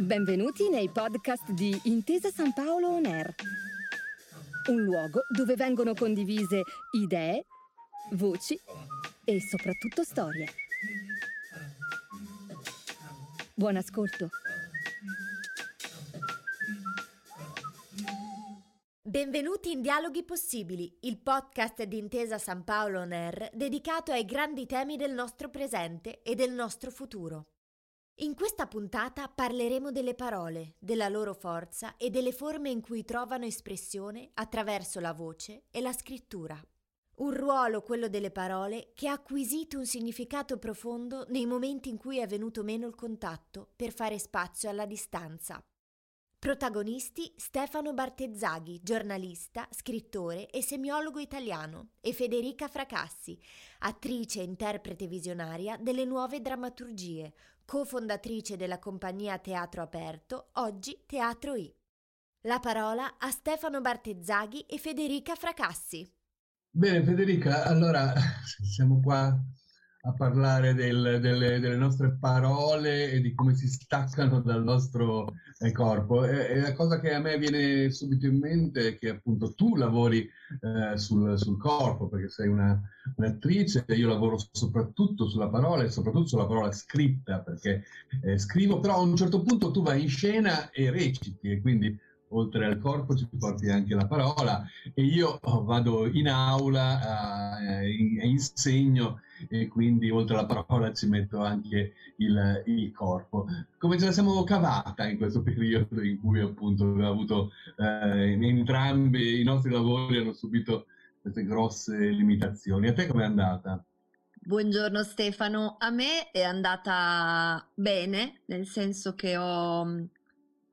Benvenuti nei podcast di Intesa San Paolo On Air, un luogo dove vengono condivise idee, voci e soprattutto storie. Buon ascolto. Benvenuti in Dialoghi Possibili, il podcast di Intesa San Paolo On Air dedicato ai grandi temi del nostro presente e del nostro futuro. In questa puntata parleremo delle parole, della loro forza e delle forme in cui trovano espressione attraverso la voce e la scrittura. Un ruolo, quello delle parole, che ha acquisito un significato profondo nei momenti in cui è venuto meno il contatto per fare spazio alla distanza. Protagonisti Stefano Bartezzaghi, giornalista, scrittore e semiologo italiano, e Federica Fracassi, attrice e interprete visionaria delle nuove drammaturgie, cofondatrice della compagnia Teatro Aperto, oggi Teatro I. La parola a Stefano Bartezzaghi e Federica Fracassi. Bene Federica, allora siamo qua a parlare del, delle, delle, nostre parole e di come si staccano dal nostro eh, corpo. E, e, la cosa che a me viene subito in mente è che appunto tu lavori eh, sul, sul, corpo, perché sei una, un'attrice, io lavoro soprattutto sulla parola e soprattutto sulla parola scritta, perché eh, scrivo, però a un certo punto tu vai in scena e reciti e quindi oltre al corpo ci porti anche la parola e io vado in aula, eh, insegno e quindi oltre alla parola ci metto anche il, il, corpo. Come ce la siamo cavata in questo periodo in cui appunto abbiamo avuto eh, entrambi i nostri lavori hanno subito queste grosse limitazioni. A te com'è andata? Buongiorno Stefano, a me è andata bene, nel senso che ho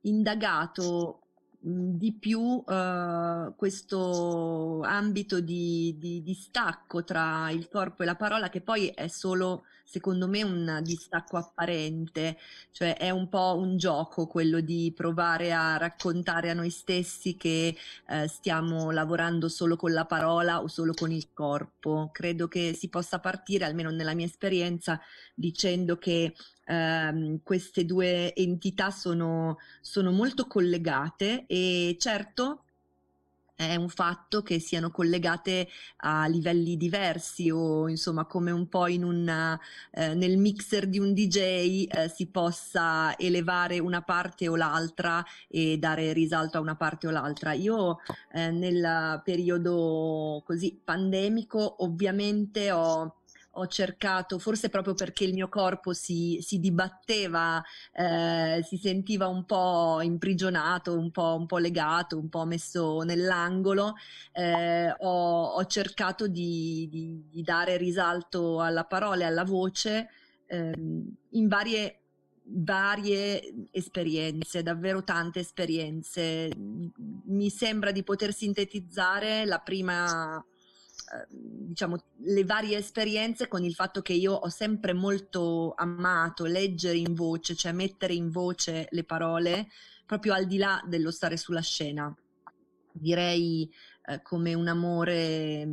indagato di più uh, questo ambito di, di, distacco tra il corpo e la parola che poi è solo secondo me un distacco apparente, cioè è un po' un gioco quello di provare a raccontare a noi stessi che uh, stiamo lavorando solo con la parola o solo con il corpo. Credo che si possa partire, almeno nella mia esperienza, dicendo che ehm, queste due entità sono, sono molto collegate e certo è un fatto che siano collegate a livelli diversi o insomma come un po' in un, eh, nel mixer di un DJ eh, si possa elevare una parte o l'altra e dare risalto a una parte o l'altra. Io eh, nel periodo così pandemico ovviamente ho ho cercato, forse proprio perché il mio corpo si, si dibatteva, eh, si sentiva un po' imprigionato, un po', un po legato, un po' messo nell'angolo, eh, ho, ho, cercato di, di, di, dare risalto alla parola e alla voce eh, in varie varie esperienze, davvero tante esperienze. Mi sembra di poter sintetizzare la prima diciamo, le varie esperienze con il fatto che io ho sempre molto amato leggere in voce, cioè mettere in voce le parole, proprio al di là dello stare sulla scena. Direi eh, come un amore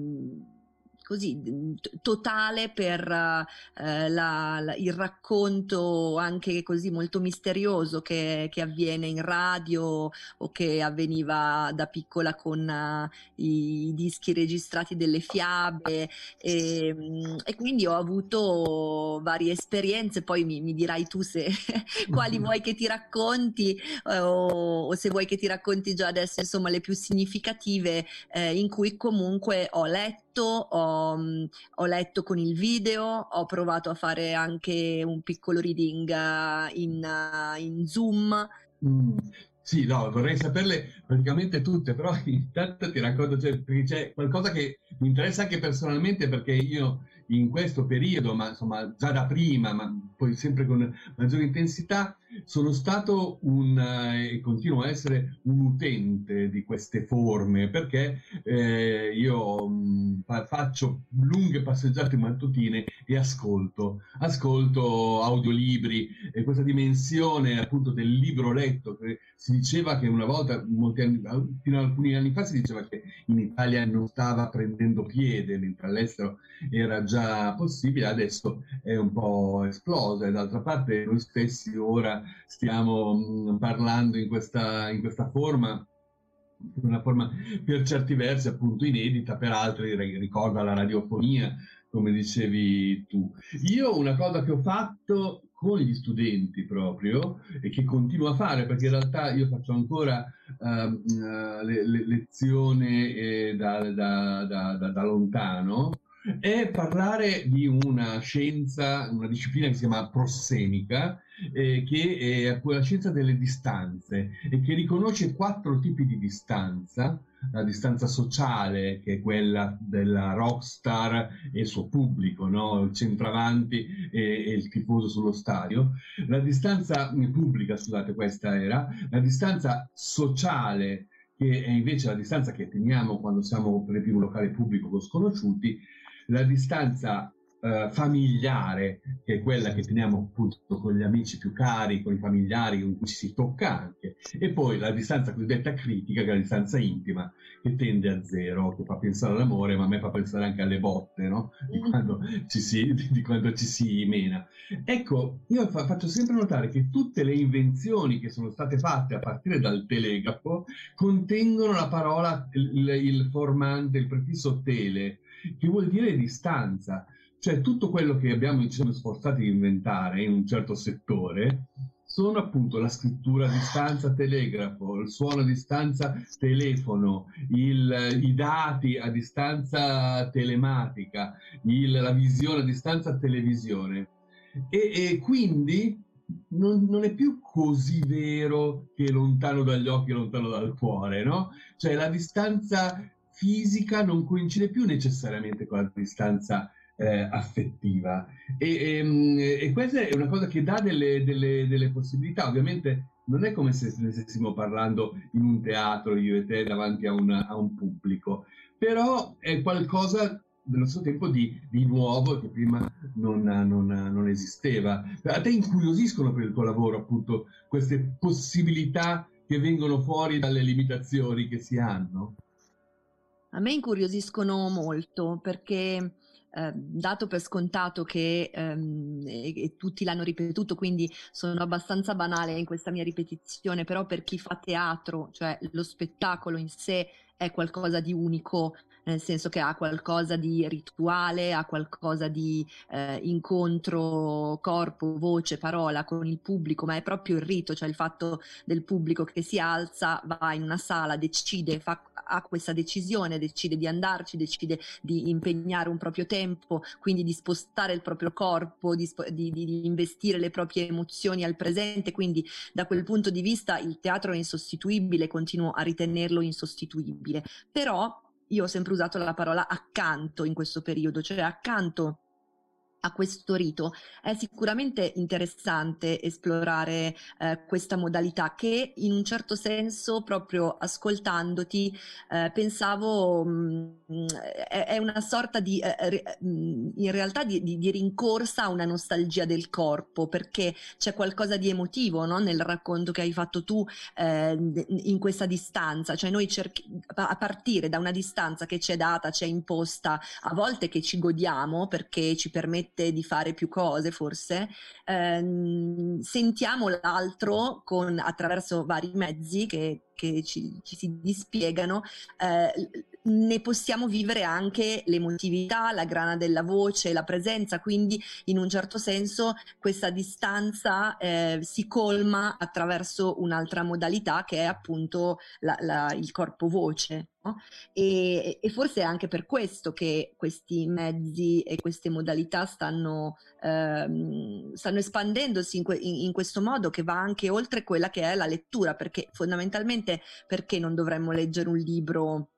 così t- totale per eh, la, la, il racconto anche così molto misterioso che, che, avviene in radio o che avveniva da piccola con uh, i dischi registrati delle fiabe. E, mm, e, quindi ho avuto varie esperienze. Poi mi, mi dirai tu se quali vuoi che ti racconti eh, o, o, se vuoi che ti racconti già adesso insomma le più significative eh, in cui comunque ho letto ho, mm, ho, letto con il video, ho provato a fare anche un piccolo reading uh, in, uh, in Zoom. Mm. Sì, no, vorrei saperle praticamente tutte, però intanto ti racconto, cioè, perché c'è qualcosa che mi interessa anche personalmente perché io in questo periodo, ma insomma già da prima, ma poi sempre con maggiore intensità, sono stato un, eh, e continuo a essere un utente di queste forme perché eh, io mh, mm, faccio lunghe passeggiate mattutine e ascolto, ascolto audiolibri e questa dimensione appunto del libro letto che si diceva che una volta, anni, fino a alcuni anni fa si diceva che in Italia non stava prendendo piede mentre all'estero era già possibile, adesso è un po' esplosa e d'altra parte noi stessi ora stiamo mh, parlando in questa, in questa forma una forma per certi versi appunto inedita, per altri ricorda la radiofonia, come dicevi tu. Io una cosa che ho fatto con gli studenti proprio e che continuo a fare perché in realtà io faccio ancora uh, le, le lezioni eh, da, da, da, da, lontano è parlare di una scienza, una disciplina che si chiama prossemica, eh, che è quella scienza delle distanze e che riconosce quattro tipi di distanza, la distanza sociale, che è quella della rockstar e il suo pubblico, no? il centravanti e, e il tifoso sullo stadio, la distanza pubblica, scusate, questa era, la distanza sociale, che è invece la distanza che teniamo quando siamo per esempio in un locale pubblico con sconosciuti, la distanza eh, familiare, che è quella che teniamo appunto con gli amici più cari, con i familiari con cui ci si tocca anche, e poi la distanza cosiddetta critica, che è la distanza intima, che tende a zero, che fa pensare all'amore, ma a me fa pensare anche alle botte, no? Di mm. quando ci si, di quando ci si mena. Ecco, io fa, faccio sempre notare che tutte le invenzioni che sono state fatte a partire dal telegrafo contengono la parola, il, il formante, il prefisso tele, che vuol dire distanza. Cioè tutto quello che abbiamo ci siamo sforzati di inventare in un certo settore sono appunto la scrittura a distanza telegrafo, il suono a distanza telefono, il, i dati a distanza telematica, il, la visione a distanza televisione. E, e quindi non, non, è più così vero che lontano dagli occhi, lontano dal cuore, no? Cioè la distanza fisica non coincide più necessariamente con la distanza eh, affettiva. E, e, ehm, e, questa è una cosa che dà delle, delle, delle possibilità. Ovviamente non è come se ne stessimo parlando in un teatro, io e te, davanti a, una, a un pubblico, però è qualcosa nello stesso tempo di, di nuovo che prima non, non, non, esisteva. A te incuriosiscono per il tuo lavoro appunto queste possibilità che vengono fuori dalle limitazioni che si hanno? A me incuriosiscono molto perché eh, dato per scontato che ehm, e, e tutti l'hanno ripetuto, quindi sono abbastanza banale in questa mia ripetizione, però per chi fa teatro, cioè lo spettacolo in sé è qualcosa di unico, nel senso che ha qualcosa di rituale, ha qualcosa di eh, incontro corpo, voce, parola con il pubblico, ma è proprio il rito, cioè il fatto del pubblico che si alza, va in una sala, decide, fa, ha questa decisione, decide di andarci, decide di impegnare un proprio tempo, quindi di spostare il proprio corpo, di, di, di investire le proprie emozioni al presente, quindi da quel punto di vista il teatro è insostituibile, continuo a ritenerlo insostituibile, però io ho sempre usato la parola accanto in questo periodo, cioè accanto a questo rito. È sicuramente interessante esplorare eh, questa modalità che in un certo senso, proprio ascoltandoti, eh, pensavo mh, mm, è, è, una sorta di, eh, mm, in realtà di, di, di, rincorsa a una nostalgia del corpo, perché c'è qualcosa di emotivo no? nel racconto che hai fatto tu eh, in questa distanza, cioè noi cerchi, a partire da una distanza che ci è data, ci è imposta, a volte che ci godiamo perché ci permette permette di fare più cose forse, ehm, sentiamo l'altro con, attraverso vari mezzi che, che ci, ci, si dispiegano, eh, ne possiamo vivere anche l'emotività, la grana della voce, la presenza, quindi in un certo senso questa distanza eh, si colma attraverso un'altra modalità che è appunto la, la, il corpo voce. No? E, e, forse è anche per questo che questi mezzi e queste modalità stanno, ehm, stanno espandendosi in, que- in, questo modo che va anche oltre quella che è la lettura, perché fondamentalmente perché non dovremmo leggere un libro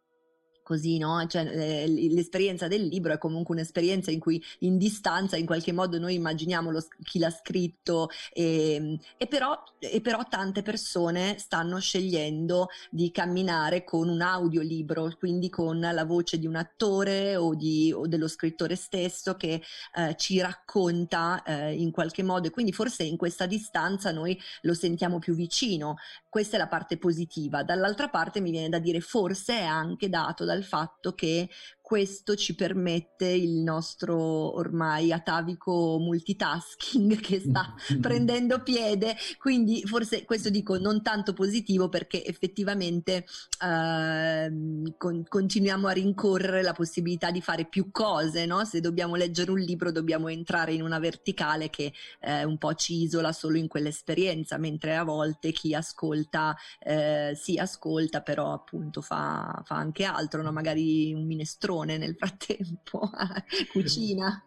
così, no? Cioè, eh, l'esperienza del libro è comunque un'esperienza in cui in distanza in qualche modo noi immaginiamo lo, chi l'ha scritto e, ehm, e, però, e, però, tante persone stanno scegliendo di camminare con un audiolibro, quindi con la voce di un attore o, di, o dello scrittore stesso che eh, ci racconta eh, in qualche modo e quindi forse in questa distanza noi lo sentiamo più vicino. Questa è la parte positiva. Dall'altra parte mi viene da dire forse è anche dato dal fatto che questo ci permette il nostro ormai atavico multitasking che sta prendendo piede, quindi forse questo dico non tanto positivo perché effettivamente eh, con, continuiamo a rincorrere la possibilità di fare più cose, no? se dobbiamo leggere un libro dobbiamo entrare in una verticale che eh, un po' ci isola solo in quell'esperienza, mentre a volte chi ascolta eh, sì ascolta però appunto fa, fa anche altro, no? magari un minestrone minestrone nel frattempo, cucina.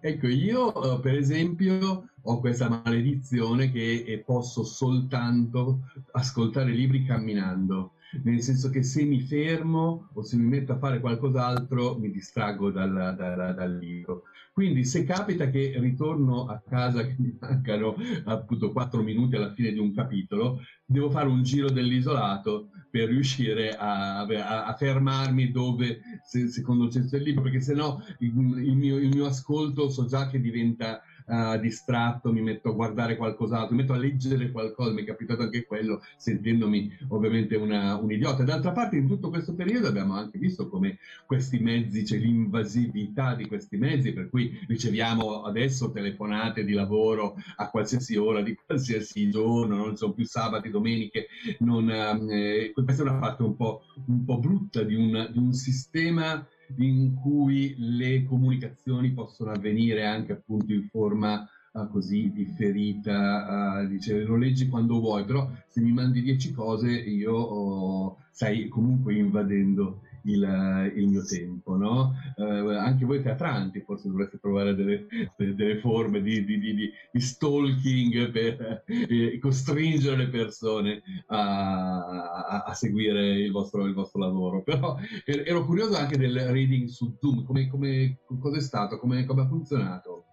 Ecco, io per esempio ho questa maledizione che posso soltanto ascoltare libri camminando, nel senso che se mi fermo o se mi metto a fare qualcos'altro mi distraggo dal, dal, dal libro. Quindi se capita che ritorno a casa che mi mancano appunto quattro minuti alla fine di un capitolo, devo fare un giro dell'isolato per riuscire a, a, a fermarmi dove se, secondo il senso del libro, perché sennò il, il, mio, il mio ascolto so già che diventa uh, distratto, mi metto a guardare qualcos'altro, mi metto a leggere qualcosa, mi è capitato anche quello, sentendomi ovviamente una, un idiota. D'altra parte in tutto questo periodo abbiamo anche visto come questi mezzi, c'è l'invasività di questi mezzi, per cui riceviamo adesso telefonate di lavoro a qualsiasi ora, di qualsiasi giorno, non sono più sabati, domeniche, non, eh, questa è una parte un po', un po brutta di un, di un sistema in cui le comunicazioni possono avvenire anche appunto in forma uh, così differita, uh, dice lo leggi quando vuoi, però se mi mandi dieci cose io oh, stai comunque invadendo il, il mio tempo, no? Uh, anche voi teatranti forse dovreste trovare delle, delle forme di, di, di, di, stalking per eh, costringere le persone a, a, a seguire il vostro, il vostro, lavoro. Però ero curioso anche del reading su Zoom, come, come, cosa è stato, come, come ha funzionato?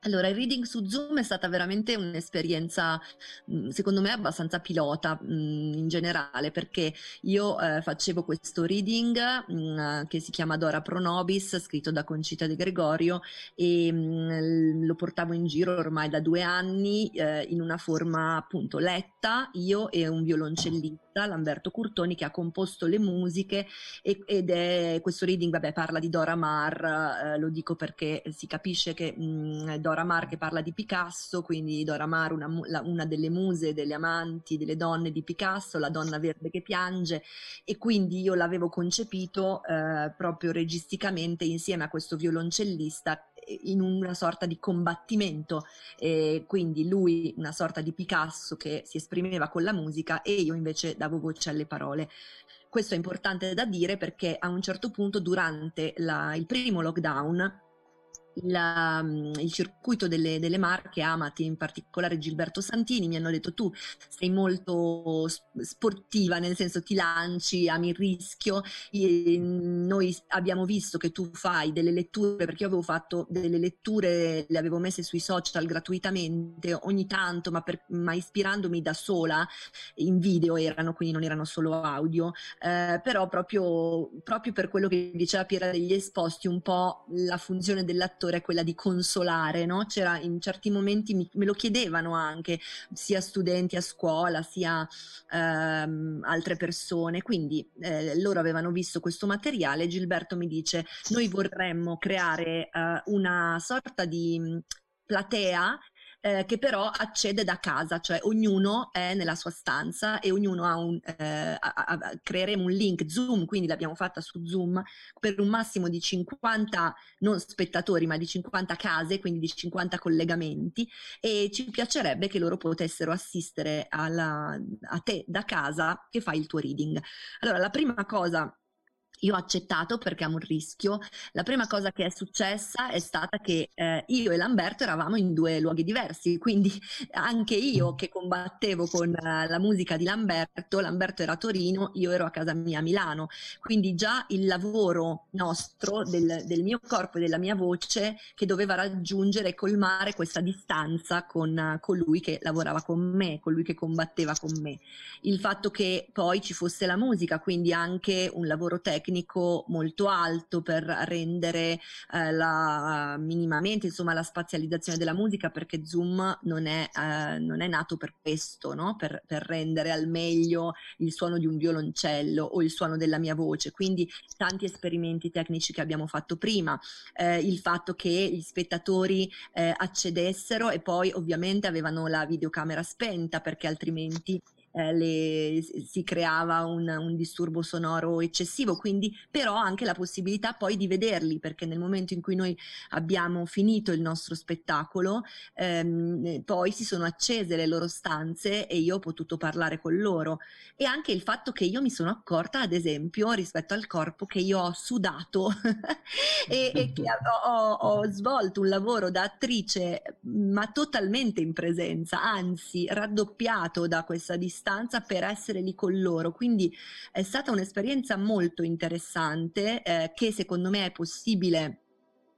Allora, il reading su Zoom è stata veramente un'esperienza, mhmm, secondo me, abbastanza pilota mh, mhmm, in generale, perché io eh, facevo questo reading mh, mhmm, che si chiama Dora Pro Nobis, scritto da Concita De Gregorio, e mh, lo portavo in giro ormai da due anni eh, in una forma appunto letta, io e un violoncellista, Lamberto Curtoni, che ha composto le musiche e, ed è questo reading, vabbè, parla di Dora Maar, eh, lo dico perché si capisce che Dora Dora Maar che parla di Picasso, quindi Dora Maar, una, una, delle muse, delle amanti, delle donne di Picasso, la donna verde che piange, e quindi io l'avevo concepito eh, proprio registicamente insieme a questo violoncellista eh, in una sorta di combattimento, eh, quindi lui una sorta di Picasso che si esprimeva con la musica e io invece davo voce alle parole. Questo è importante da dire perché a un certo punto durante la, il primo lockdown il, um, il circuito delle, delle, marche Amati, in particolare Gilberto Santini, mi hanno detto tu sei molto sportiva, nel senso ti lanci, ami il rischio. E noi abbiamo visto che tu fai delle letture, perché io avevo fatto delle letture, le avevo messe sui social gratuitamente ogni tanto, ma, per, ma ispirandomi da sola, in video erano, quindi non erano solo audio, eh, però proprio, proprio per quello che diceva Piera degli Esposti, un po' la funzione dell'attore attore è quella di consolare, no? C'era in certi momenti, mi, me lo chiedevano anche, sia studenti a scuola, sia ehm, altre persone, quindi eh, loro avevano visto questo materiale, Gilberto mi dice, noi vorremmo creare eh, una sorta di platea eh, che però accede da casa, cioè ognuno è nella sua stanza e ognuno ha un, eh, a, a, creeremo un link Zoom, quindi l'abbiamo fatta su Zoom per un massimo di 50 non spettatori, ma di 50 case, quindi di 50 collegamenti e ci piacerebbe che loro potessero assistere alla, a te da casa che fai il tuo reading. Allora, la prima cosa io ho accettato perché è un rischio. La prima cosa che è successa è stata che eh, io e Lamberto eravamo in due luoghi diversi, quindi anche io che combattevo con uh, la musica di Lamberto, Lamberto era a Torino, io ero a casa mia a Milano, quindi già il lavoro nostro del, del mio corpo e della mia voce che doveva raggiungere e colmare questa distanza con uh, colui che lavorava con me, colui che combatteva con me. Il fatto che poi ci fosse la musica, quindi anche un lavoro tecnico, tecnico molto alto per rendere eh, la, minimamente insomma, la spazializzazione della musica perché Zoom non è, eh, non è nato per questo, no? per, per, rendere al meglio il suono di un violoncello o il suono della mia voce, quindi tanti esperimenti tecnici che abbiamo fatto prima, eh, il fatto che gli spettatori eh, accedessero e poi ovviamente avevano la videocamera spenta perché altrimenti eh, le, si creava un, un, disturbo sonoro eccessivo, quindi però anche la possibilità poi di vederli, perché nel momento in cui noi abbiamo finito il nostro spettacolo, ehm, poi si sono accese le loro stanze e io ho potuto parlare con loro. E anche il fatto che io mi sono accorta, ad esempio, rispetto al corpo, che io ho sudato e, e, che ho, ho svolto un lavoro da attrice, ma totalmente in presenza, anzi raddoppiato da questa distanza distanza per essere lì con loro. Quindi è stata un'esperienza molto interessante eh, che secondo me è possibile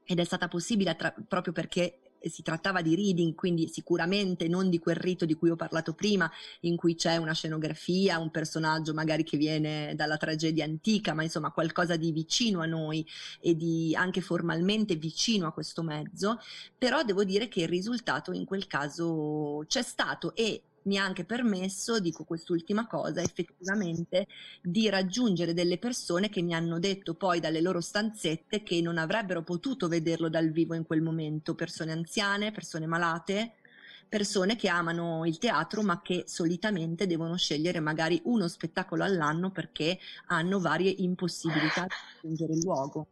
ed è stata possibile tra- proprio perché si trattava di reading, quindi sicuramente non di quel rito di cui ho parlato prima, in cui c'è una scenografia, un personaggio magari che viene dalla tragedia antica, ma insomma qualcosa di vicino a noi e di anche formalmente vicino a questo mezzo, però devo dire che il risultato in quel caso c'è stato e mi ha anche permesso, dico quest'ultima cosa, effettivamente di raggiungere delle persone che mi hanno detto poi dalle loro stanzette che non avrebbero potuto vederlo dal vivo in quel momento, persone anziane, persone malate, persone che amano il teatro ma che solitamente devono scegliere magari uno spettacolo all'anno perché hanno varie impossibilità di raggiungere il luogo.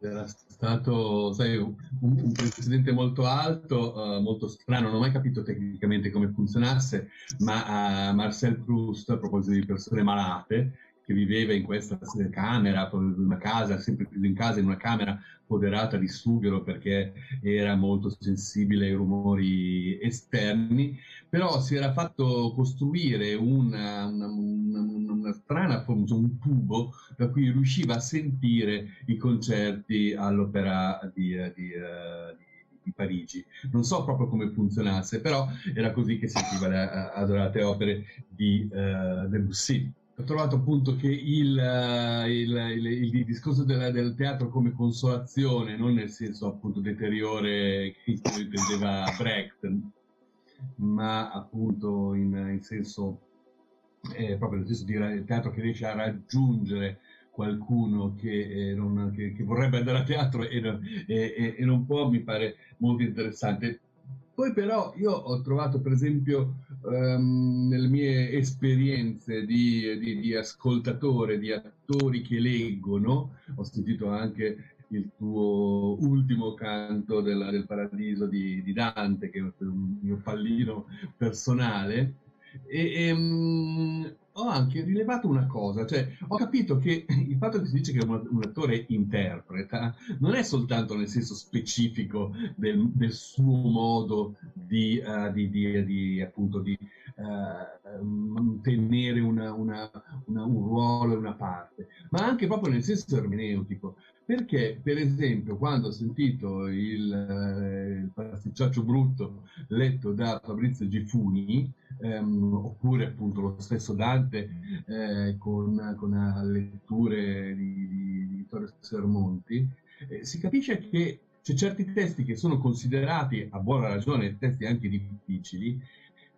Era stato sai, un, un, precedente molto alto, uh, molto strano, non ho mai capito tecnicamente come funzionasse, ma uh, Marcel Proust, a proposito di persone malate, che viveva in questa camera, in una casa, sempre chiuso in casa, in una camera foderata di sughero perché era molto sensibile ai rumori esterni, però si era fatto costruire una, una, una, una strana forma, un tubo da cui riusciva a sentire i concerti all'opera di, di, di, di Parigi. Non so proprio come funzionasse, però era così che sentiva le adorate opere di uh, Debussy ho trovato appunto che il, eh, il, il, il discorso del, del, teatro come consolazione, non nel senso appunto deteriore che intendeva Brecht, ma appunto in, in senso, eh, proprio nel senso di teatro che riesce a raggiungere qualcuno che, eh, non, che, che, vorrebbe andare a teatro e, e, e non può, mi pare molto interessante. Poi però io ho trovato per esempio um, nelle mie esperienze di, di, di, ascoltatore, di attori che leggono, ho sentito anche il tuo ultimo canto della, del paradiso di, di, Dante, che è un mio pallino personale, e, e um, ho anche rilevato una cosa, cioè ho capito che il fatto che si dice che un, un attore interpreta non è soltanto nel senso specifico del, del suo modo di, uh, di, di, di appunto uh, mantenere una, una, una, un ruolo e una parte, ma anche proprio nel senso ermeneutico. Perché, per esempio, quando ho sentito il, eh, il pasticciaccio brutto letto da Fabrizio Gifuni, ehm, oppure appunto lo stesso Dante eh, con, con letture di, di, di Vittorio Sermonti, eh, si capisce che c'è certi testi che sono considerati, a buona ragione, testi anche difficili,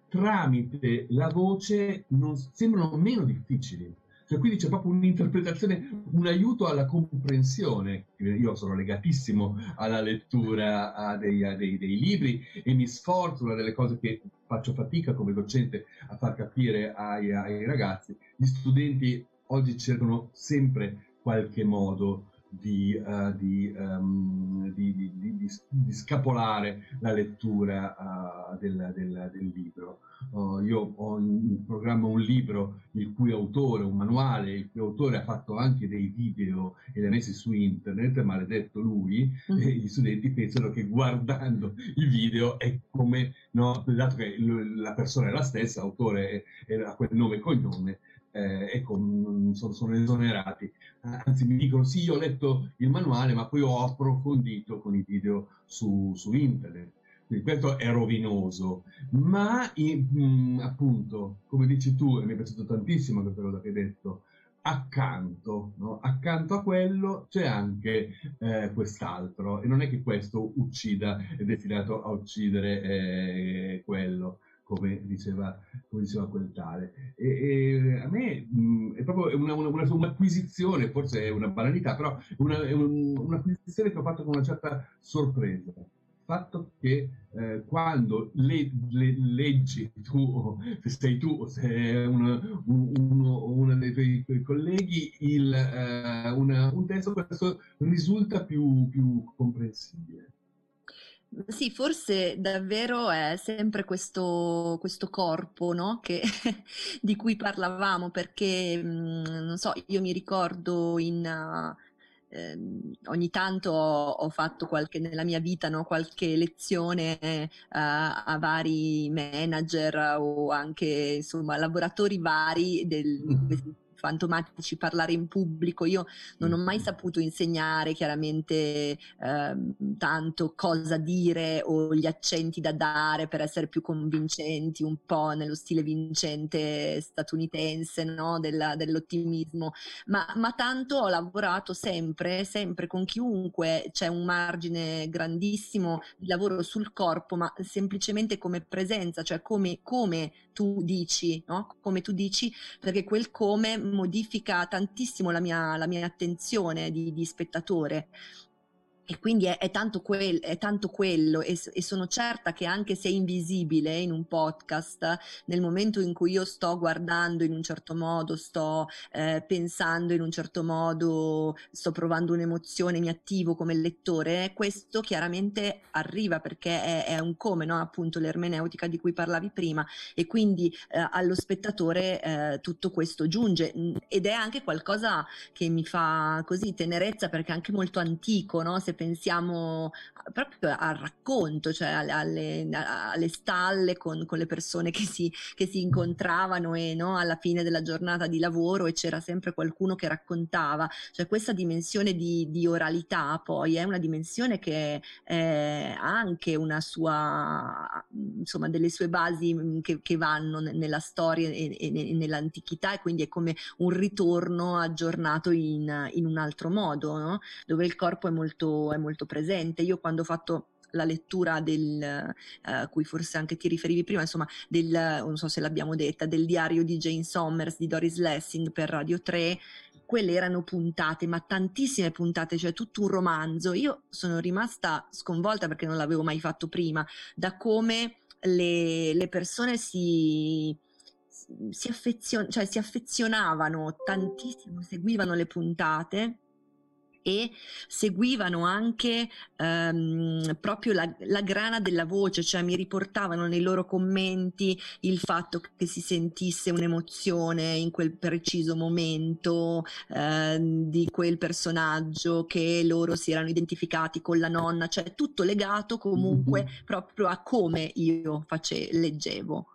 tramite la voce non, sembrano meno difficili. Cioè, quindi c'è proprio un'interpretazione, un aiuto alla comprensione. Io sono legatissimo alla lettura dei, a dei, dei, libri e mi sforzo, una delle cose che faccio fatica come docente a far capire ai, ai ragazzi, gli studenti oggi cercano sempre qualche modo di, uh, di, um, di, di, scapolare la lettura uh, del, del, del, libro. Uh, io ho in programma un libro il cui autore, un manuale, il cui autore ha fatto anche dei video e li ha messi su internet, maledetto lui, mm. e gli studenti pensano che guardando i video è come, no, dato che la persona è la stessa, l'autore ha quel nome e cognome, eh, ecco, sono, sono, esonerati. Anzi, mi dicono sì, io ho letto il manuale, ma poi ho approfondito con i video su, su internet. Quindi questo è rovinoso, ma in, mh, appunto, come dici tu, e mi è piaciuto tantissimo questa cosa che hai detto, accanto, no? accanto a quello c'è anche eh, quest'altro e non è che questo uccida, è destinato a uccidere eh, quello come diceva, come diceva quel tale. E, e a me mh, è proprio una, una, una, un'acquisizione, forse è una banalità, però una, è un, un'acquisizione che ho fatto con una certa sorpresa. Il fatto che eh, quando le, le, leggi tu, se sei tu o se è uno, uno, uno dei tuoi, colleghi, il, eh, un testo questo risulta più, più comprensibile. Sì, forse davvero è sempre questo, questo corpo, no? Che, di cui parlavamo, perché, mh, non so, io mi ricordo in... Uh, ogni tanto ho, ho, fatto qualche, nella mia vita no, qualche lezione uh, a vari manager o anche insomma laboratori vari del, fantomatici, parlare in pubblico. Io non ho mai saputo insegnare chiaramente eh, tanto cosa dire o gli accenti da dare per essere più convincenti, un po' nello stile vincente statunitense no? Della, dell'ottimismo, ma, ma tanto ho lavorato sempre, sempre con chiunque, c'è un margine grandissimo di lavoro sul corpo, ma semplicemente come presenza, cioè come, come tu dici, no? come tu dici, perché quel come modifica tantissimo la mia, la mia attenzione di, di spettatore. E quindi è, è, tanto, quel, è tanto, quello e, e, sono certa che anche se è invisibile in un podcast, nel momento in cui io sto guardando in un certo modo, sto eh, pensando in un certo modo, sto provando un'emozione, mi attivo come lettore, questo chiaramente arriva perché è, è un come, no? appunto l'ermeneutica di cui parlavi prima e quindi eh, allo spettatore eh, tutto questo giunge ed è anche qualcosa che mi fa così tenerezza perché è anche molto antico, no? Se pensiamo proprio al racconto, cioè alle, alle stalle con, con, le persone che si, che si incontravano e no, alla fine della giornata di lavoro e c'era sempre qualcuno che raccontava, cioè questa dimensione di, di oralità poi è una dimensione che ha anche una sua, insomma, delle sue basi mm, che, che vanno nella storia e, e, nell'antichità e quindi è come un ritorno aggiornato in, in un altro modo, no? dove il corpo è molto è molto presente. Io quando ho fatto la lettura del, eh, cui forse anche ti riferivi prima, insomma, del, non so se l'abbiamo detta, del diario di Jane Sommers di Doris Lessing per Radio 3, quelle erano puntate, ma tantissime puntate, cioè tutto un romanzo. Io sono rimasta sconvolta perché non l'avevo mai fatto prima, da come le, le persone si, si, affezion- cioè si affezionavano tantissimo, seguivano le puntate e seguivano anche ehm, proprio la, la, grana della voce, cioè mi riportavano nei loro commenti il fatto che si sentisse un'emozione in quel preciso momento eh, di quel personaggio, che loro si erano identificati con la nonna, cioè tutto legato comunque mm-hmm. proprio a come io face, leggevo.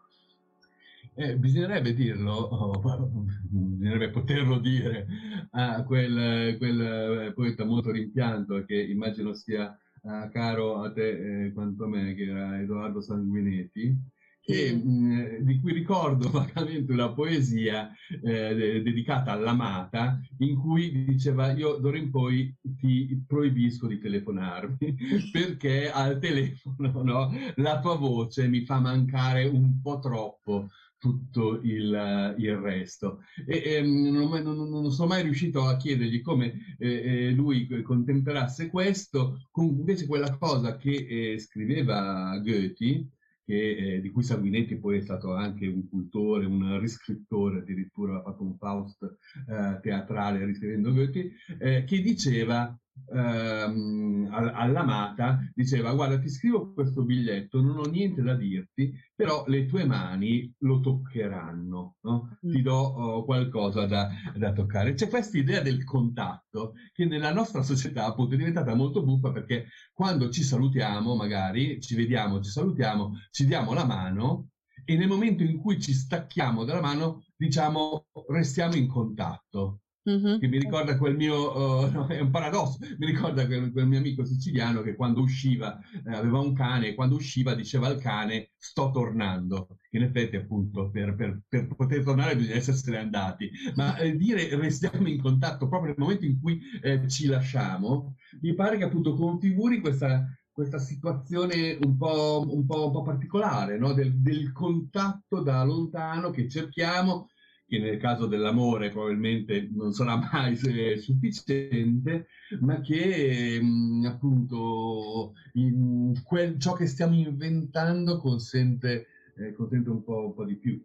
Eh, bisognerebbe dirlo, oh, bisognerebbe poterlo dire a quel, quel eh, poeta molto rimpianto che immagino sia uh, caro a te eh, quanto a me, che era Edoardo Sanguinetti, che, mh, mm, di cui ricordo vagamente una poesia eh, de- dedicata all'amata in cui diceva io d'ora in poi ti proibisco di telefonarmi perché al telefono no, la tua voce mi fa mancare un po' troppo tutto il, il resto. E, e non, non, non, sono mai riuscito a chiedergli come eh, eh, lui contemperasse questo con invece quella cosa che eh, scriveva Goethe, che, eh, di cui Sanguinetti poi è stato anche un cultore, un riscrittore, addirittura ha fatto un Faust eh, teatrale riscrivendo Goethe, eh, che diceva ehm, all'amata, diceva guarda ti scrivo questo biglietto, non ho niente da dirti, però le tue mani lo toccheranno, no? Mm. ti do oh, qualcosa da, da, toccare. C'è questa idea del contatto che nella nostra società appunto è diventata molto buffa perché quando ci salutiamo magari, ci vediamo, ci salutiamo, ci diamo la mano e nel momento in cui ci stacchiamo dalla mano diciamo restiamo in contatto. Mm-hmm. Che mi ricorda quel mio, uh, no, è un paradosso, mi ricorda quel, quel, mio amico siciliano che quando usciva, eh, aveva un cane e quando usciva diceva al cane sto tornando che in effetti appunto per, per, per poter tornare bisogna essere andati, ma eh, dire restiamo in contatto proprio nel momento in cui eh, ci lasciamo, mi pare che appunto configuri questa, questa situazione un po', un po', un po particolare, no? del, del contatto da lontano che cerchiamo che nel caso dell'amore probabilmente non sarà mai sufficiente, ma che mh, appunto in quel, ciò che stiamo inventando consente, eh, consente un, po', un po' di più.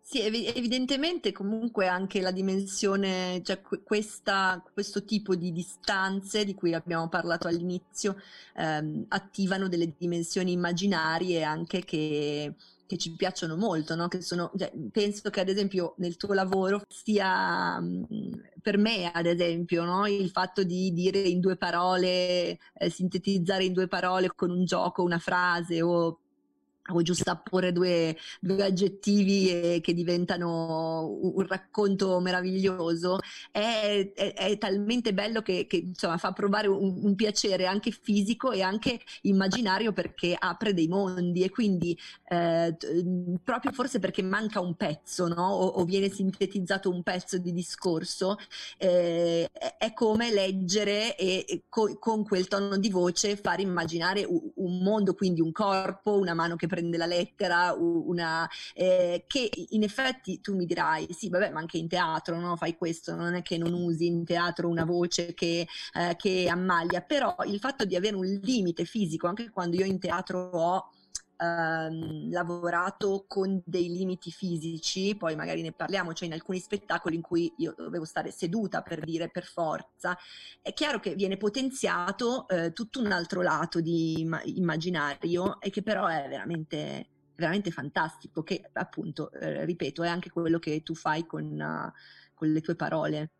Sì, ev- evidentemente comunque anche la dimensione, cioè questa, questo tipo di distanze di cui abbiamo parlato all'inizio, ehm, attivano delle dimensioni immaginarie anche che che ci piacciono molto, no? che sono, cioè, penso che ad esempio nel tuo lavoro sia per me ad esempio no? il fatto di dire in due parole, eh, sintetizzare in due parole con un gioco una frase o o giusto apporre due, due aggettivi e che diventano un racconto meraviglioso, è, è, è talmente bello che, che insomma, fa provare un, un, piacere anche fisico e anche immaginario perché apre dei mondi e quindi eh, proprio forse perché manca un pezzo no? o, o, viene sintetizzato un pezzo di discorso, eh, è come leggere e, e co, con quel tono di voce far immaginare un, un mondo, quindi un corpo, una mano che prende la lettera, una, eh, che in effetti tu mi dirai, sì, vabbè, ma anche in teatro no? fai questo, non è che non usi in teatro una voce che, eh, che ammaglia, però il fatto di avere un limite fisico, anche quando io in teatro ho ehm, lavorato con dei limiti fisici, poi magari ne parliamo, cioè in alcuni spettacoli in cui io dovevo stare seduta per dire per forza, è chiaro che viene potenziato eh, tutto un altro lato di imm- immaginario e che però è veramente veramente fantastico, che appunto, eh, ripeto, è anche quello che tu fai con, uh, con le tue parole.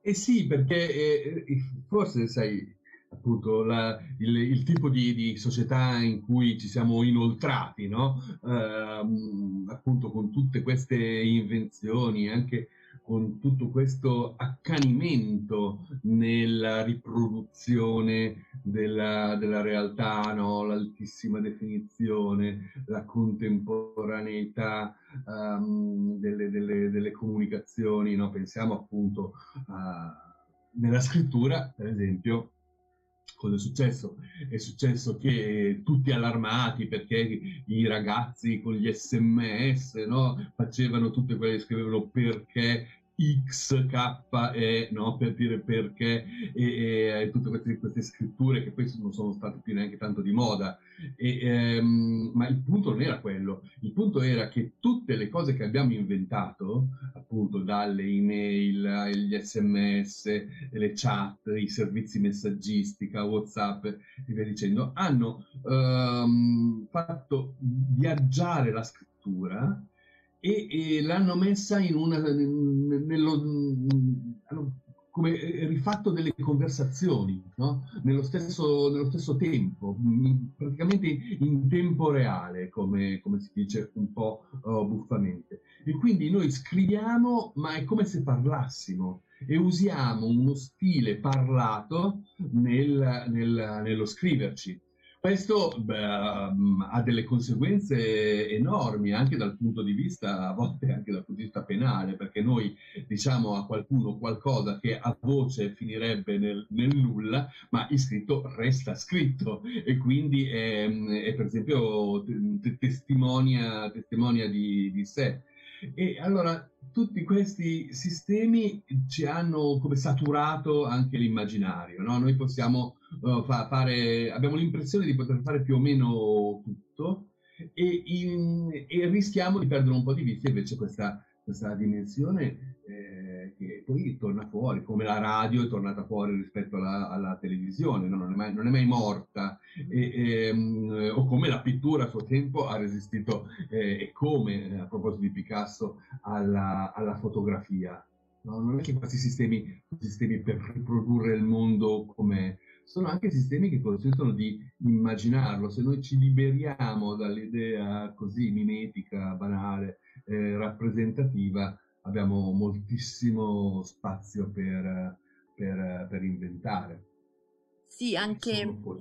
Eh sì, perché eh, forse sai, appunto la, il, il, tipo di, di, società in cui ci siamo inoltrati, no? eh, appunto con tutte queste invenzioni, anche con tutto questo accanimento nella riproduzione della, della realtà, no? l'altissima definizione, la contemporaneità um, delle, delle, delle, comunicazioni, no? pensiamo appunto uh, nella scrittura, per esempio, cosa è successo? È successo che tutti allarmati perché i ragazzi con gli sms no, facevano tutte quelle che scrivevano perché X, K, E, no? per dire perché, e, e tutte queste, queste, scritture che poi non sono state più neanche tanto di moda. E, ehm, ma il punto non era quello, il punto era che tutte le cose che abbiamo inventato, appunto dalle email, gli sms, le chat, i servizi messaggistica, Whatsapp e via dicendo, hanno ehm, fatto viaggiare la scrittura e, e l'hanno messa in una, nello, hanno come rifatto delle conversazioni no? nello, stesso, nello, stesso, tempo, praticamente in tempo reale, come, come si dice un po' uh, buffamente. E quindi noi scriviamo, ma è come se parlassimo e usiamo uno stile parlato nel, nel, nello scriverci. Questo beh, ha delle conseguenze enormi anche dal punto di vista, a volte anche dal punto di vista penale, perché noi diciamo a qualcuno qualcosa che a voce finirebbe nel, nel nulla, ma il scritto resta scritto e quindi è, è per esempio testimonia, testimonia di, di sé. E allora tutti questi sistemi ci hanno come saturato anche l'immaginario, no? Noi possiamo uh, fa, fare, abbiamo l'impressione di poter fare più o meno tutto e, in, e rischiamo di perdere un po' di vista invece questa, questa dimensione eh, che poi torna fuori, come la radio è tornata fuori rispetto alla, alla televisione, no? non, è mai, non, è mai, morta, e, e, um, o come la pittura a suo tempo ha resistito, eh, e come, eh, a proposito di Picasso, alla, alla fotografia. No? Non è che questi sistemi, sistemi per riprodurre il mondo come sono anche sistemi che consentono di immaginarlo. Se noi ci liberiamo dall'idea così mimetica, banale, eh, rappresentativa, abbiamo moltissimo spazio per, per, per inventare. Sì, anche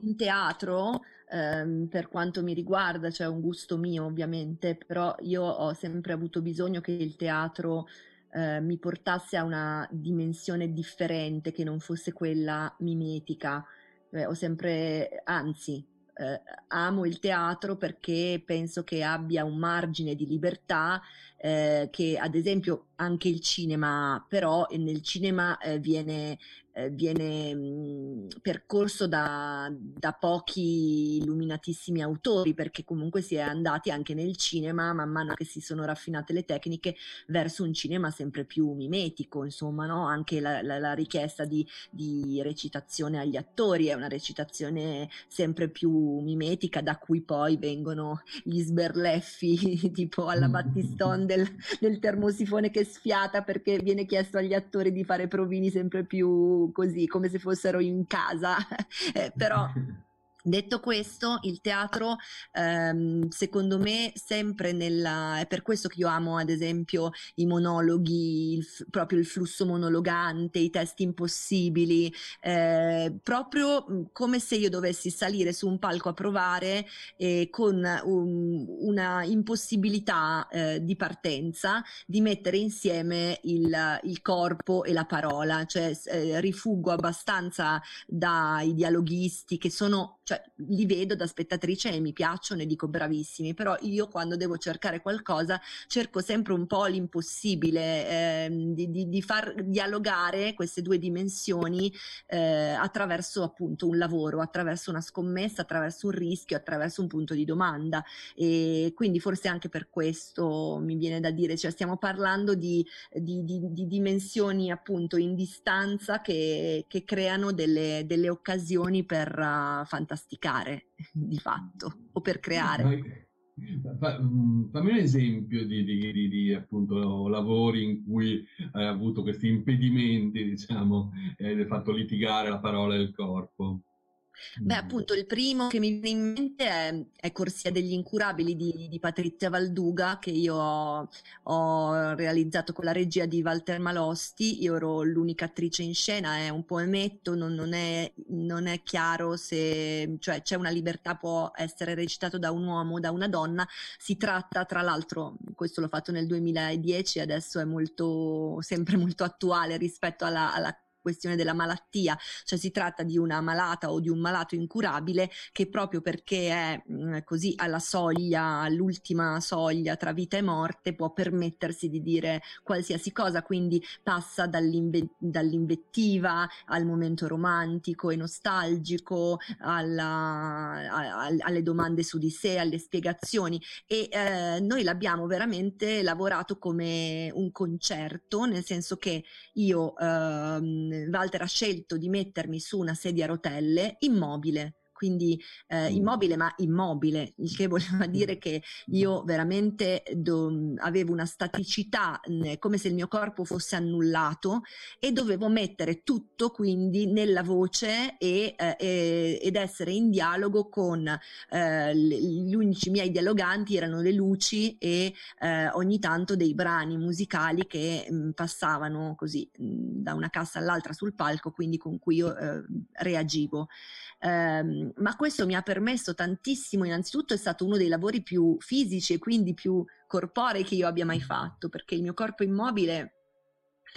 in teatro, ehm, per quanto mi riguarda, c'è cioè un gusto mio ovviamente, però io ho sempre avuto bisogno che il teatro eh, mi portasse a una dimensione differente, che non fosse quella mimetica. Eh, ho sempre, anzi, eh, amo il teatro perché penso che abbia un margine di libertà eh, che ad esempio anche il cinema però nel cinema eh, viene eh, viene mh, percorso da, da, pochi illuminatissimi autori, perché comunque si è andati anche nel cinema, man mano che si sono raffinate le tecniche, verso un cinema sempre più mimetico, insomma, no? anche la, la, la richiesta di, di, recitazione agli attori è una recitazione sempre più mimetica, da cui poi vengono gli sberleffi, tipo alla Battiston del, del termosifone che sfiata perché viene chiesto agli attori di fare provini sempre più così, come se fossero in casa, eh, però Detto questo, il teatro, ehm, secondo me, sempre nella. È per questo che io amo, ad esempio, i monologhi, il, proprio il flusso monologante, i testi impossibili, eh, proprio mm, come se io dovessi salire su un palco a provare eh, con un, una impossibilità eh, di partenza di mettere insieme il, il, corpo e la parola, cioè eh, rifuggo abbastanza dai dialoghisti che sono. Cioè, li vedo da spettatrice e mi piacciono e dico bravissimi, però io quando devo cercare qualcosa cerco sempre un po' l'impossibile eh, di, di, di, far dialogare queste due dimensioni eh, attraverso appunto un lavoro, attraverso una scommessa, attraverso un rischio, attraverso un punto di domanda. E quindi forse anche per questo mi viene da dire, cioè stiamo parlando di, di dimensioni appunto in distanza che, che creano delle, delle occasioni per uh, fantastiche masticare di fatto o per creare. Mm, fammi un esempio di, di, di, di, appunto lavori in cui hai avuto questi impedimenti, diciamo, e hai fatto litigare la parola e il corpo. Beh, appunto, il primo che mi viene in mente è, è Corsia degli Incurabili di, di, Patrizia Valduga, che io ho, ho, realizzato con la regia di Walter Malosti. Io ero l'unica attrice in scena, è un poemetto, non, non, è, non è chiaro se cioè, c'è una libertà, può essere recitato da un uomo o da una donna. Si tratta, tra l'altro, questo l'ho fatto nel 2010, adesso è molto, sempre molto attuale rispetto alla, alla questione della malattia, cioè si tratta di una malata o di un malato incurabile che proprio perché è mm, così alla soglia, all'ultima soglia tra vita e morte, può permettersi di dire qualsiasi cosa, quindi passa dall'inve- dall'invettiva al momento romantico e nostalgico, alla, a, a, alle domande su di sé, alle spiegazioni e eh, noi l'abbiamo veramente lavorato come un concerto, nel senso che io ehm, Walter ha scelto di mettermi su una sedia a rotelle immobile quindi eh, mm. immobile ma immobile, il che voleva dire che io veramente do, avevo una staticità come se il mio corpo fosse annullato e dovevo mettere tutto quindi nella voce e, eh, ed essere in dialogo con eh, gli unici miei dialoganti erano le luci e eh, ogni tanto dei brani musicali che mh, passavano così mh, da una cassa all'altra sul palco, quindi con cui io eh, reagivo. Um, ma questo mi ha permesso tantissimo, innanzitutto è stato uno dei lavori più fisici e quindi più corporei che io abbia mai fatto, perché il mio corpo immobile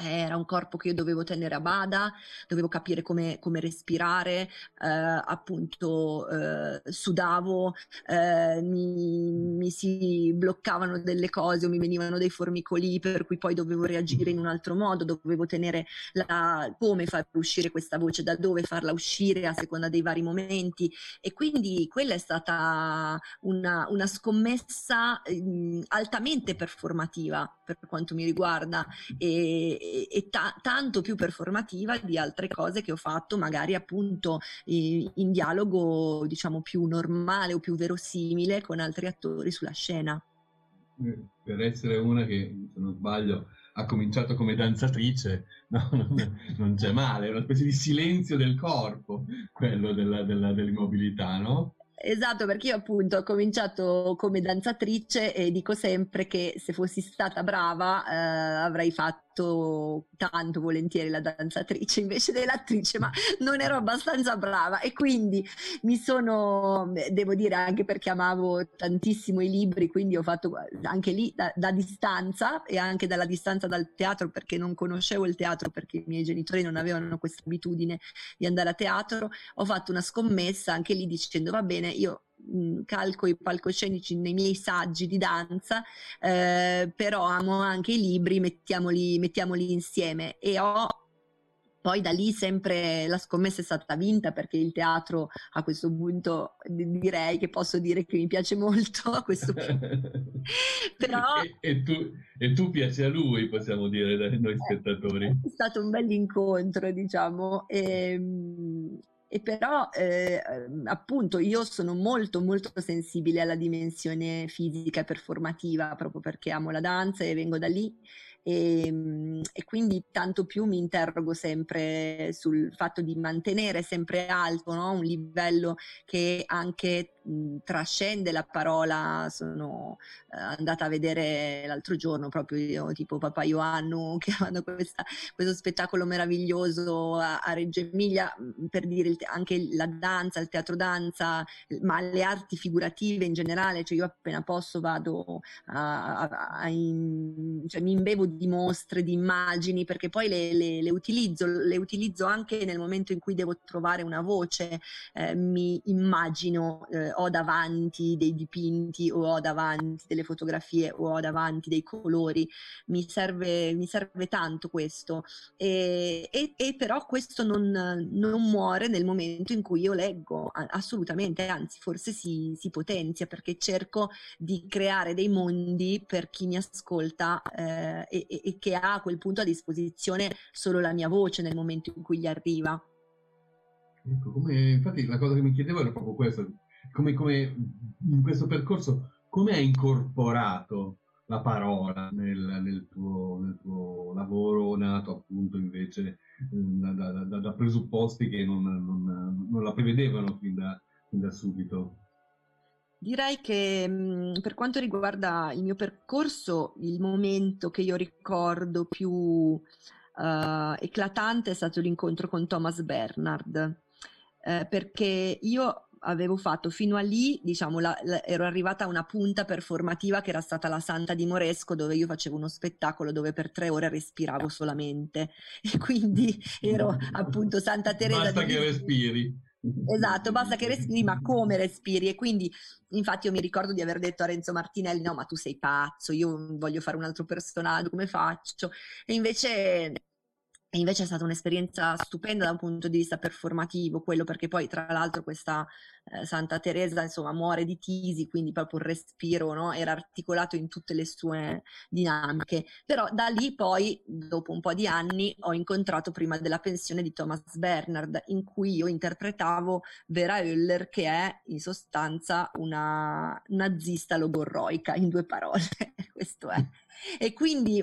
era un corpo che io dovevo tenere a bada, dovevo capire come, come respirare, eh, appunto eh, sudavo, eh, mi, mi, si bloccavano delle cose o mi venivano dei formicoli per cui poi dovevo reagire in un altro modo, dovevo tenere la, come far uscire questa voce, da dove farla uscire a seconda dei vari momenti. E quindi quella è stata una, una scommessa mh, altamente performativa per quanto mi riguarda. E, e, ta- tanto più performativa di altre cose che ho fatto magari appunto in, in dialogo diciamo più normale o più verosimile con altri attori sulla scena. Eh, per essere una che, se non sbaglio, ha cominciato come danzatrice, no, non, non, c'è male, è una specie di silenzio del corpo, quello della, della, dell'immobilità, no? Esatto, perché io appunto ho cominciato come danzatrice e dico sempre che se fossi stata brava eh, avrei fatto fatto tanto volentieri la danzatrice invece dell'attrice, ma non ero abbastanza brava. E quindi mi sono, devo dire anche perché amavo tantissimo i libri, quindi ho fatto anche lì da, da distanza e anche dalla distanza dal teatro perché non conoscevo il teatro perché i miei genitori non avevano questa abitudine di andare a teatro, ho fatto una scommessa anche lì dicendo va bene, io mh, calco i palcoscenici nei miei saggi di danza, eh, però amo anche i libri, mettiamoli, mettiamoli insieme e ho poi da lì sempre la scommessa è stata vinta perché il teatro a questo punto direi che posso dire che mi piace molto a questo punto. Però... E, e, tu, e, tu, piaci a lui, possiamo dire, noi eh, spettatori. È stato un bel incontro, diciamo. E, ehm, e però eh, appunto io sono molto molto sensibile alla dimensione fisica e performativa proprio perché amo la danza e vengo da lì e, ehm, e, quindi tanto più mi interrogo sempre sul fatto di mantenere sempre alto no? un livello che anche trascende la parola. Sono eh, andata a vedere l'altro giorno proprio io, tipo Papa Ioannu che fanno questa, questo spettacolo meraviglioso a, a Reggio Emilia per dire il, anche la danza, il teatro danza, ma le arti figurative in generale. Cioè io appena posso vado a, a, a in, cioè mi imbevo di mostre, di immagini, perché poi le, le, le, utilizzo, le utilizzo anche nel momento in cui devo trovare una voce, eh, mi immagino, eh, ho davanti dei dipinti o ho davanti delle fotografie o ho davanti dei colori, mi serve, mi serve tanto questo e, e, e però questo non, non, muore nel momento in cui io leggo, assolutamente, anzi forse si, si potenzia perché cerco di creare dei mondi per chi mi ascolta eh, e, e, che ha a quel punto a disposizione solo la mia voce nel momento in cui gli arriva. Ecco, come, infatti la cosa che mi chiedevo era proprio questa, come, come in questo percorso, come hai incorporato la parola nel, nel, tuo, nel, tuo, lavoro nato appunto invece da, da, da, da presupposti che non, non, non, la prevedevano fin da, fin da subito? Direi che per quanto riguarda il mio percorso, il momento che io ricordo più uh, eclatante è stato l'incontro con Thomas Bernard, eh, perché io avevo fatto fino a lì, diciamo, la, la, ero arrivata a una punta performativa che era stata la Santa di Moresco, dove io facevo uno spettacolo dove per tre ore respiravo solamente e quindi ero appunto Santa Teresa. Basta che respiri. Esatto, basta che respiri, ma come respiri? E quindi, infatti, io mi ricordo di aver detto a Renzo Martinelli: No, ma tu sei pazzo, io voglio fare un altro personaggio, come faccio? E invece e invece è stata un'esperienza stupenda da un punto di vista performativo, quello perché poi tra l'altro questa eh, Santa Teresa insomma muore di tisi, quindi proprio il respiro no? era articolato in tutte le sue dinamiche. Però da lì poi, dopo un po' di anni, ho incontrato prima della pensione di Thomas Bernard, in cui io interpretavo Vera Höller, che è in sostanza una nazista logorroica, in due parole, questo è. E quindi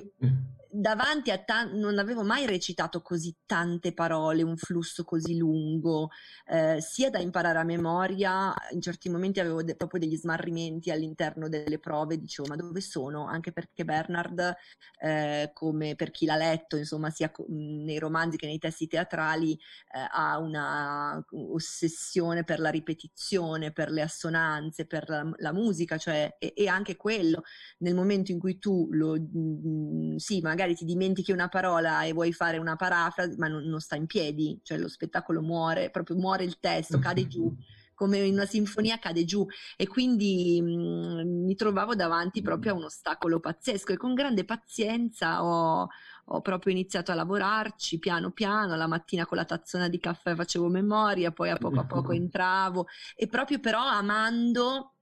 davanti a tanti, non avevo mai recitato così tante parole, un flusso così lungo, eh, sia da imparare a memoria, in certi momenti avevo de- proprio degli smarrimenti all'interno delle prove, dicevo ma dove sono? Anche perché Bernard, eh, come per chi l'ha letto, insomma, sia co- nei romanzi che nei testi teatrali, eh, ha una ossessione per la ripetizione, per le assonanze, per la, la musica, cioè, e, e, anche quello, nel momento in cui tu lo, mh, mm, sì, magari magari ti dimentichi una parola e vuoi fare una parafrasi, ma non, non sta in piedi, cioè lo spettacolo muore, proprio muore il testo, cade giù come in una sinfonia cade giù. E quindi mh, mm, mi trovavo davanti proprio a un ostacolo pazzesco e con grande pazienza ho, ho, proprio iniziato a lavorarci piano piano, la mattina con la tazzona di caffè facevo memoria, poi a poco a poco entravo e proprio però amando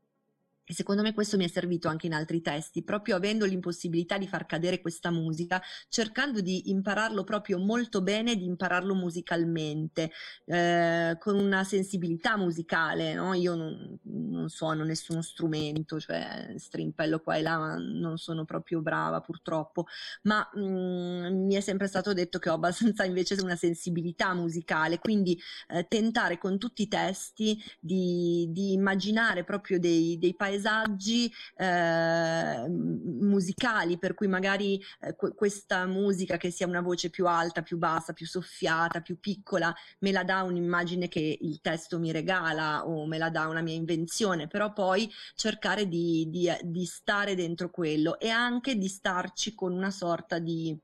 secondo me questo mi è servito anche in altri testi, proprio avendo l'impossibilità di far cadere questa musica, cercando di impararlo proprio molto bene, di impararlo musicalmente, eh, con una sensibilità musicale. No? Io non, non, suono nessuno strumento, cioè strimpello qua e là, non sono proprio brava purtroppo, ma mh, mm, mi è sempre stato detto che ho abbastanza invece una sensibilità musicale, quindi eh, tentare con tutti i testi di, di immaginare proprio dei, dei paesi paesaggi eh, musicali, per cui magari eh, questa musica che sia una voce più alta, più bassa, più soffiata, più piccola, me la dà un'immagine che il testo mi regala o me la dà una mia invenzione, però poi cercare di, di, di stare dentro quello e anche di starci con una sorta di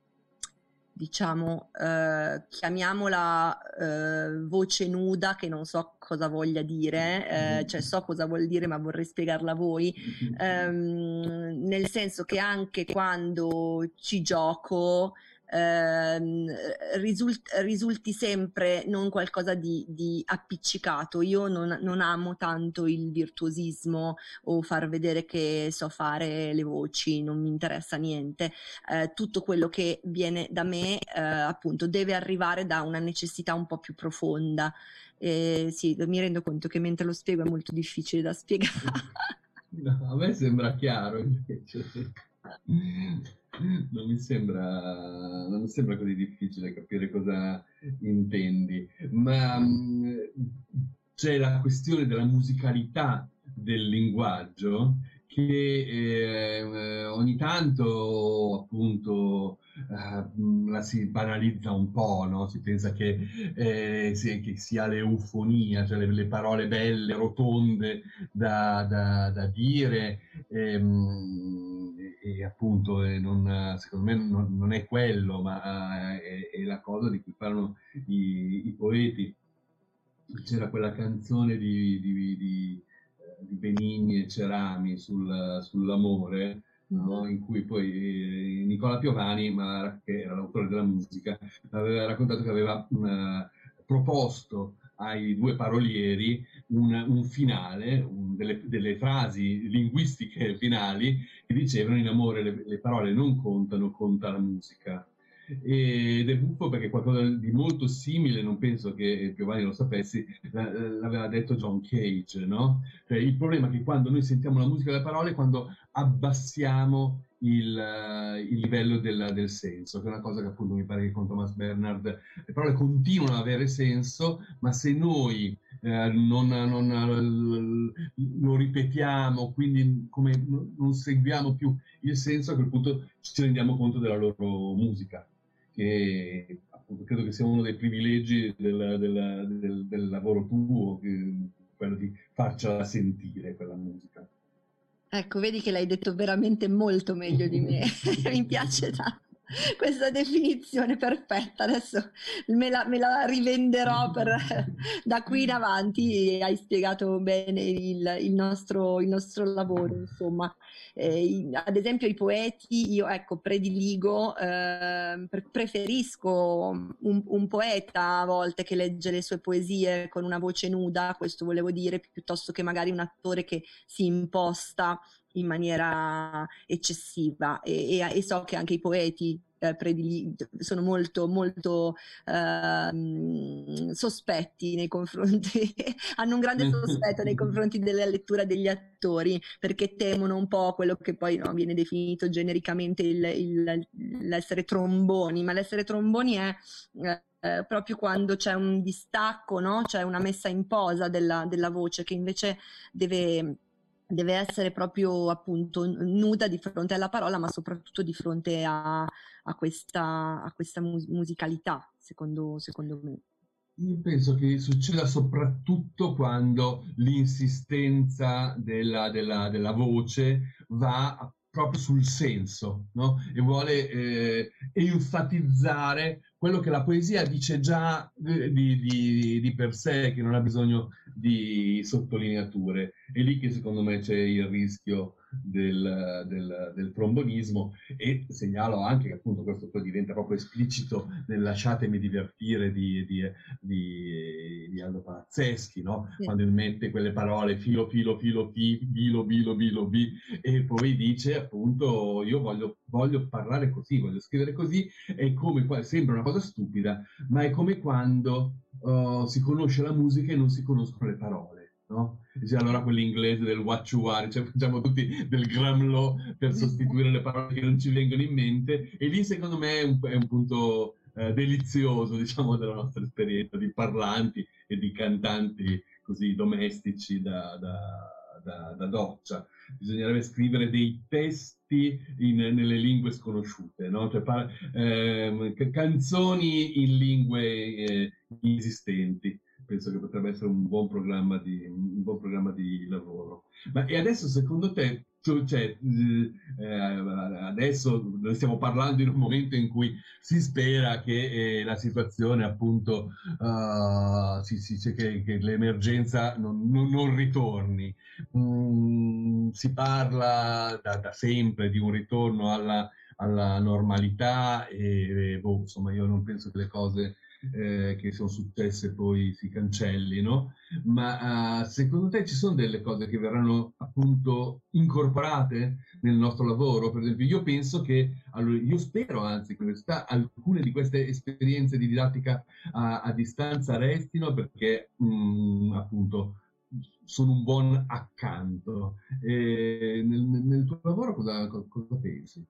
diciamo, eh, chiamiamola eh, voce nuda, che non so cosa voglia dire, eh, cioè so cosa vuol dire, ma vorrei spiegarla a voi, ehm, nel senso che anche quando ci gioco, ehm, risult- risulti sempre non qualcosa di, di appiccicato. Io non, non, amo tanto il virtuosismo o far vedere che so fare le voci, non mi interessa niente. Eh, tutto quello che viene da me, eh, appunto, deve arrivare da una necessità un po' più profonda. Eh, sì, mi rendo conto che mentre lo spiego è molto difficile da spiegare. No, a me sembra chiaro invece non mi, sembra, non mi sembra così difficile capire cosa intendi, ma mm, c'è la questione della musicalità del linguaggio che eh, ogni tanto appunto eh, la si banalizza un po', no? si pensa che, eh, che sia l'eufonia, cioè le, le, parole belle, rotonde da, da, da dire. Ehm, e appunto eh, non, secondo me non, non, è quello, ma è, è, la cosa di cui parlano i, i poeti. C'era quella canzone di, di, di, eh, di Benigni e Cerami sul, sull'amore, no? in cui poi eh, Nicola Piovani, ma, che era l'autore della musica, aveva raccontato che aveva uh, proposto ai due parolieri un, un finale, un, delle, delle, frasi linguistiche finali che dicevano in amore le, le parole non contano, conta la musica. Ed è buffo perché qualcosa di molto simile, non penso che Giovanni lo sapessi, l'aveva detto John Cage, no? Cioè, il problema è che quando noi sentiamo la musica delle parole, quando abbassiamo il, il livello del, del, senso, che è una cosa che appunto mi pare che con Thomas Bernard le parole continuano ad avere senso, ma se noi eh, non, non, lo ripetiamo, quindi come non seguiamo più il senso, a quel punto ci rendiamo conto della loro musica, che appunto credo che sia uno dei privilegi del, del, del, lavoro tuo, quello di farcela sentire quella musica. Ecco, vedi che l'hai detto veramente molto meglio di me. Mi piace tanto questa definizione perfetta. Adesso me la, me la rivenderò per, da qui in avanti. Hai spiegato bene il, il, nostro, il nostro, lavoro, insomma. Eh, ad esempio, i poeti, io ecco, prediligo, eh, preferisco un, un, poeta a volte che legge le sue poesie con una voce nuda, questo volevo dire, piuttosto che magari un attore che si imposta in maniera eccessiva e, e, e so che anche i poeti eh, predili- sono molto molto eh, sospetti nei confronti hanno un grande sospetto nei confronti della lettura degli attori perché temono un po' quello che poi no, viene definito genericamente il, il, l'essere tromboni ma l'essere tromboni è eh, proprio quando c'è un distacco, no? c'è una messa in posa della, della voce che invece deve deve essere proprio appunto nuda di fronte alla parola, ma soprattutto di fronte a, a questa, a questa mus- musicalità, secondo, secondo me. Io penso che succeda soprattutto quando l'insistenza della, della, della voce va proprio sul senso no? e vuole eh, enfatizzare quello che la poesia dice già di, di, di, per sé, che non ha bisogno di sottolineature. È lì che secondo me c'è il rischio del, del, del, trombonismo e segnalo anche che appunto questo poi diventa proprio esplicito nel lasciatemi divertire di, di, di, di Aldo Palazzeschi, no? sì. quando mette quelle parole filo, filo, filo, fi, bilo, bilo, bilo, bi e poi dice appunto io voglio, voglio parlare così, voglio scrivere così, è come, sembra una cosa stupida, ma è come quando uh, si conosce la musica e non si conoscono le parole no? Dice allora quell'inglese del what you are, cioè facciamo tutti del gramlo per sostituire le parole che non ci vengono in mente e lì secondo me è un, è un punto eh, delizioso, diciamo, della nostra esperienza di parlanti e di cantanti così domestici da, da, da, da doccia, bisognerebbe scrivere dei testi in, nelle lingue sconosciute, no? cioè, par- eh, canzoni in lingue eh, esistenti. Penso che potrebbe essere un buon programma di, buon programma di lavoro. Ma e adesso secondo te cioè, eh, adesso stiamo parlando in un momento in cui si spera che eh, la situazione appunto uh, si, si, che, che, l'emergenza non, non, non ritorni mm, si parla da, da, sempre di un ritorno alla, alla normalità e, e boh, insomma io non penso che le cose eh, che sono successe poi si cancellino, ma uh, secondo te ci sono delle cose che verranno appunto incorporate nel nostro lavoro? Per esempio, io penso che, allora, io spero anzi che alcune di queste esperienze di didattica a, a distanza restino perché mh, mm, appunto sono un buon accanto. E nel, nel tuo lavoro cosa, cosa pensi?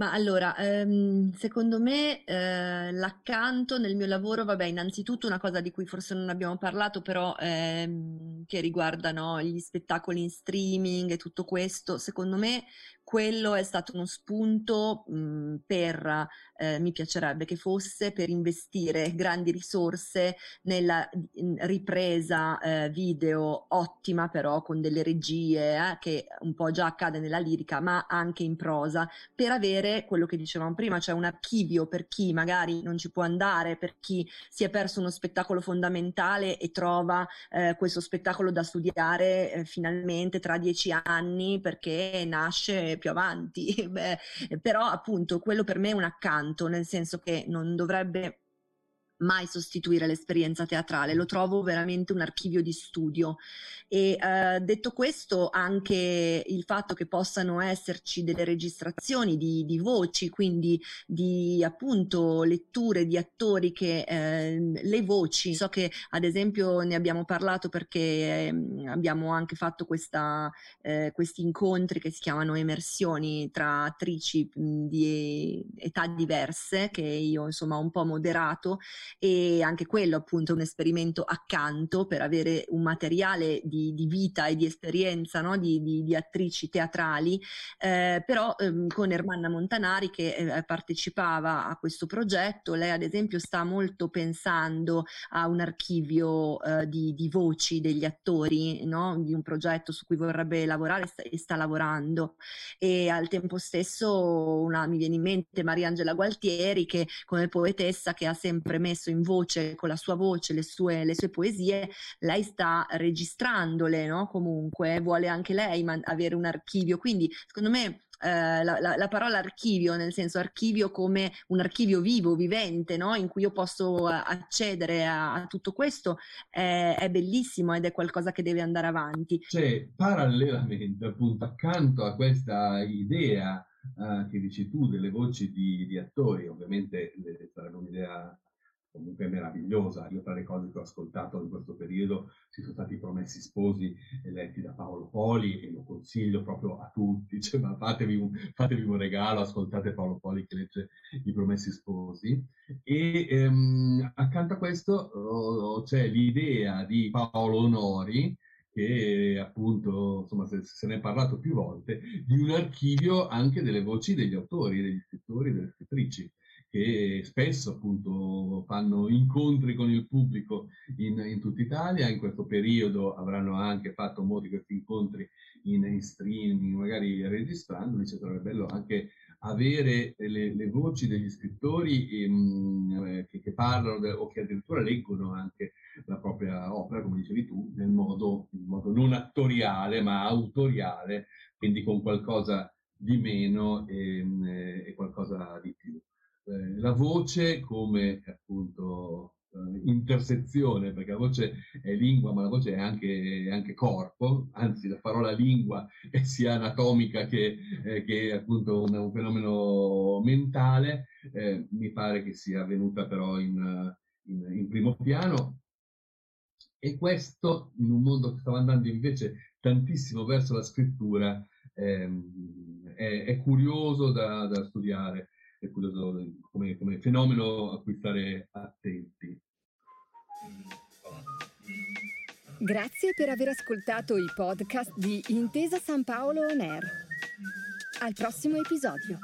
Ma allora, ehm, secondo me eh, l'accanto nel mio lavoro, vabbè, innanzitutto una cosa di cui forse non abbiamo parlato, però ehm, che riguarda no, gli spettacoli in streaming e tutto questo, secondo me quello è stato uno spunto mh, per, eh, mi piacerebbe che fosse, per investire grandi risorse nella ripresa eh, video ottima però con delle regie eh, che un po' già accade nella lirica ma anche in prosa per avere quello che dicevamo prima, cioè un archivio per chi magari non ci può andare, per chi si è perso uno spettacolo fondamentale e trova eh, questo spettacolo da studiare eh, finalmente tra dieci anni perché nasce più avanti, Beh, però appunto quello per me è un accanto, nel senso che non dovrebbe mai sostituire l'esperienza teatrale, lo trovo veramente un archivio di studio. E eh, detto questo anche il fatto che possano esserci delle registrazioni di, di voci, quindi di appunto letture di attori che eh, le voci, so che ad esempio ne abbiamo parlato perché eh, abbiamo anche fatto questa, eh, questi incontri che si chiamano emersioni tra attrici di età diverse che io insomma ho un po' moderato e anche quello appunto è un esperimento accanto per avere un materiale di, di vita e di esperienza no? di, di, di, attrici teatrali, eh, però ehm, con Ermanna Montanari che eh, partecipava a questo progetto, lei ad esempio sta molto pensando a un archivio eh, di, voci degli attori, no? di un progetto su cui vorrebbe lavorare sta, e sta lavorando e al tempo stesso una, mi viene in mente Mariangela Gualtieri che come poetessa che ha sempre messo in voce, con la sua voce, le sue, le sue poesie, lei sta registrandole, no? Comunque vuole anche lei man- avere un archivio. Quindi, secondo me, eh, la, la, la, parola archivio, nel senso archivio come un archivio vivo, vivente, no? in cui io posso eh, accedere a, a tutto questo, è, è, bellissimo ed è qualcosa che deve andare avanti. Cioè, parallelamente, appunto, accanto a questa idea uh, che dici tu delle voci di, di attori, ovviamente sarebbe un'idea comunque meravigliosa. Io tra le cose che ho ascoltato in questo periodo ci sono stati Promessi Sposi eletti da Paolo Poli e lo consiglio proprio a tutti, cioè, ma fatevi un, fatevi un regalo, ascoltate Paolo Poli che legge i Promessi Sposi. E ehm, accanto a questo oh, c'è l'idea di Paolo Onori, che appunto, insomma, se, se, ne è parlato più volte, di un archivio anche delle voci degli autori, degli scrittori, delle scrittrici che spesso appunto fanno incontri con il pubblico in, in tutta Italia, in questo periodo avranno anche fatto molti questi incontri in, in streaming, magari registrandoli, cioè sarebbe bello anche avere le, le voci degli scrittori ehm, eh, che, che, parlano de, o che addirittura leggono anche la propria opera, come dicevi tu, nel modo, modo non attoriale ma autoriale, quindi con qualcosa di meno e, ehm, e qualcosa di più. eh, la voce come appunto eh, intersezione, perché la voce è lingua, ma la voce è anche, anche corpo, anzi la parola lingua è sia anatomica che, eh, che appunto un, un, fenomeno mentale, eh, mi pare che sia venuta però in, in, in primo piano. E questo in un mondo che stava andando invece tantissimo verso la scrittura ehm, è, è, curioso da, da studiare è come, come fenomeno a cui stare attenti. Grazie per aver ascoltato i podcast di Intesa San Paolo On Air. Al prossimo episodio.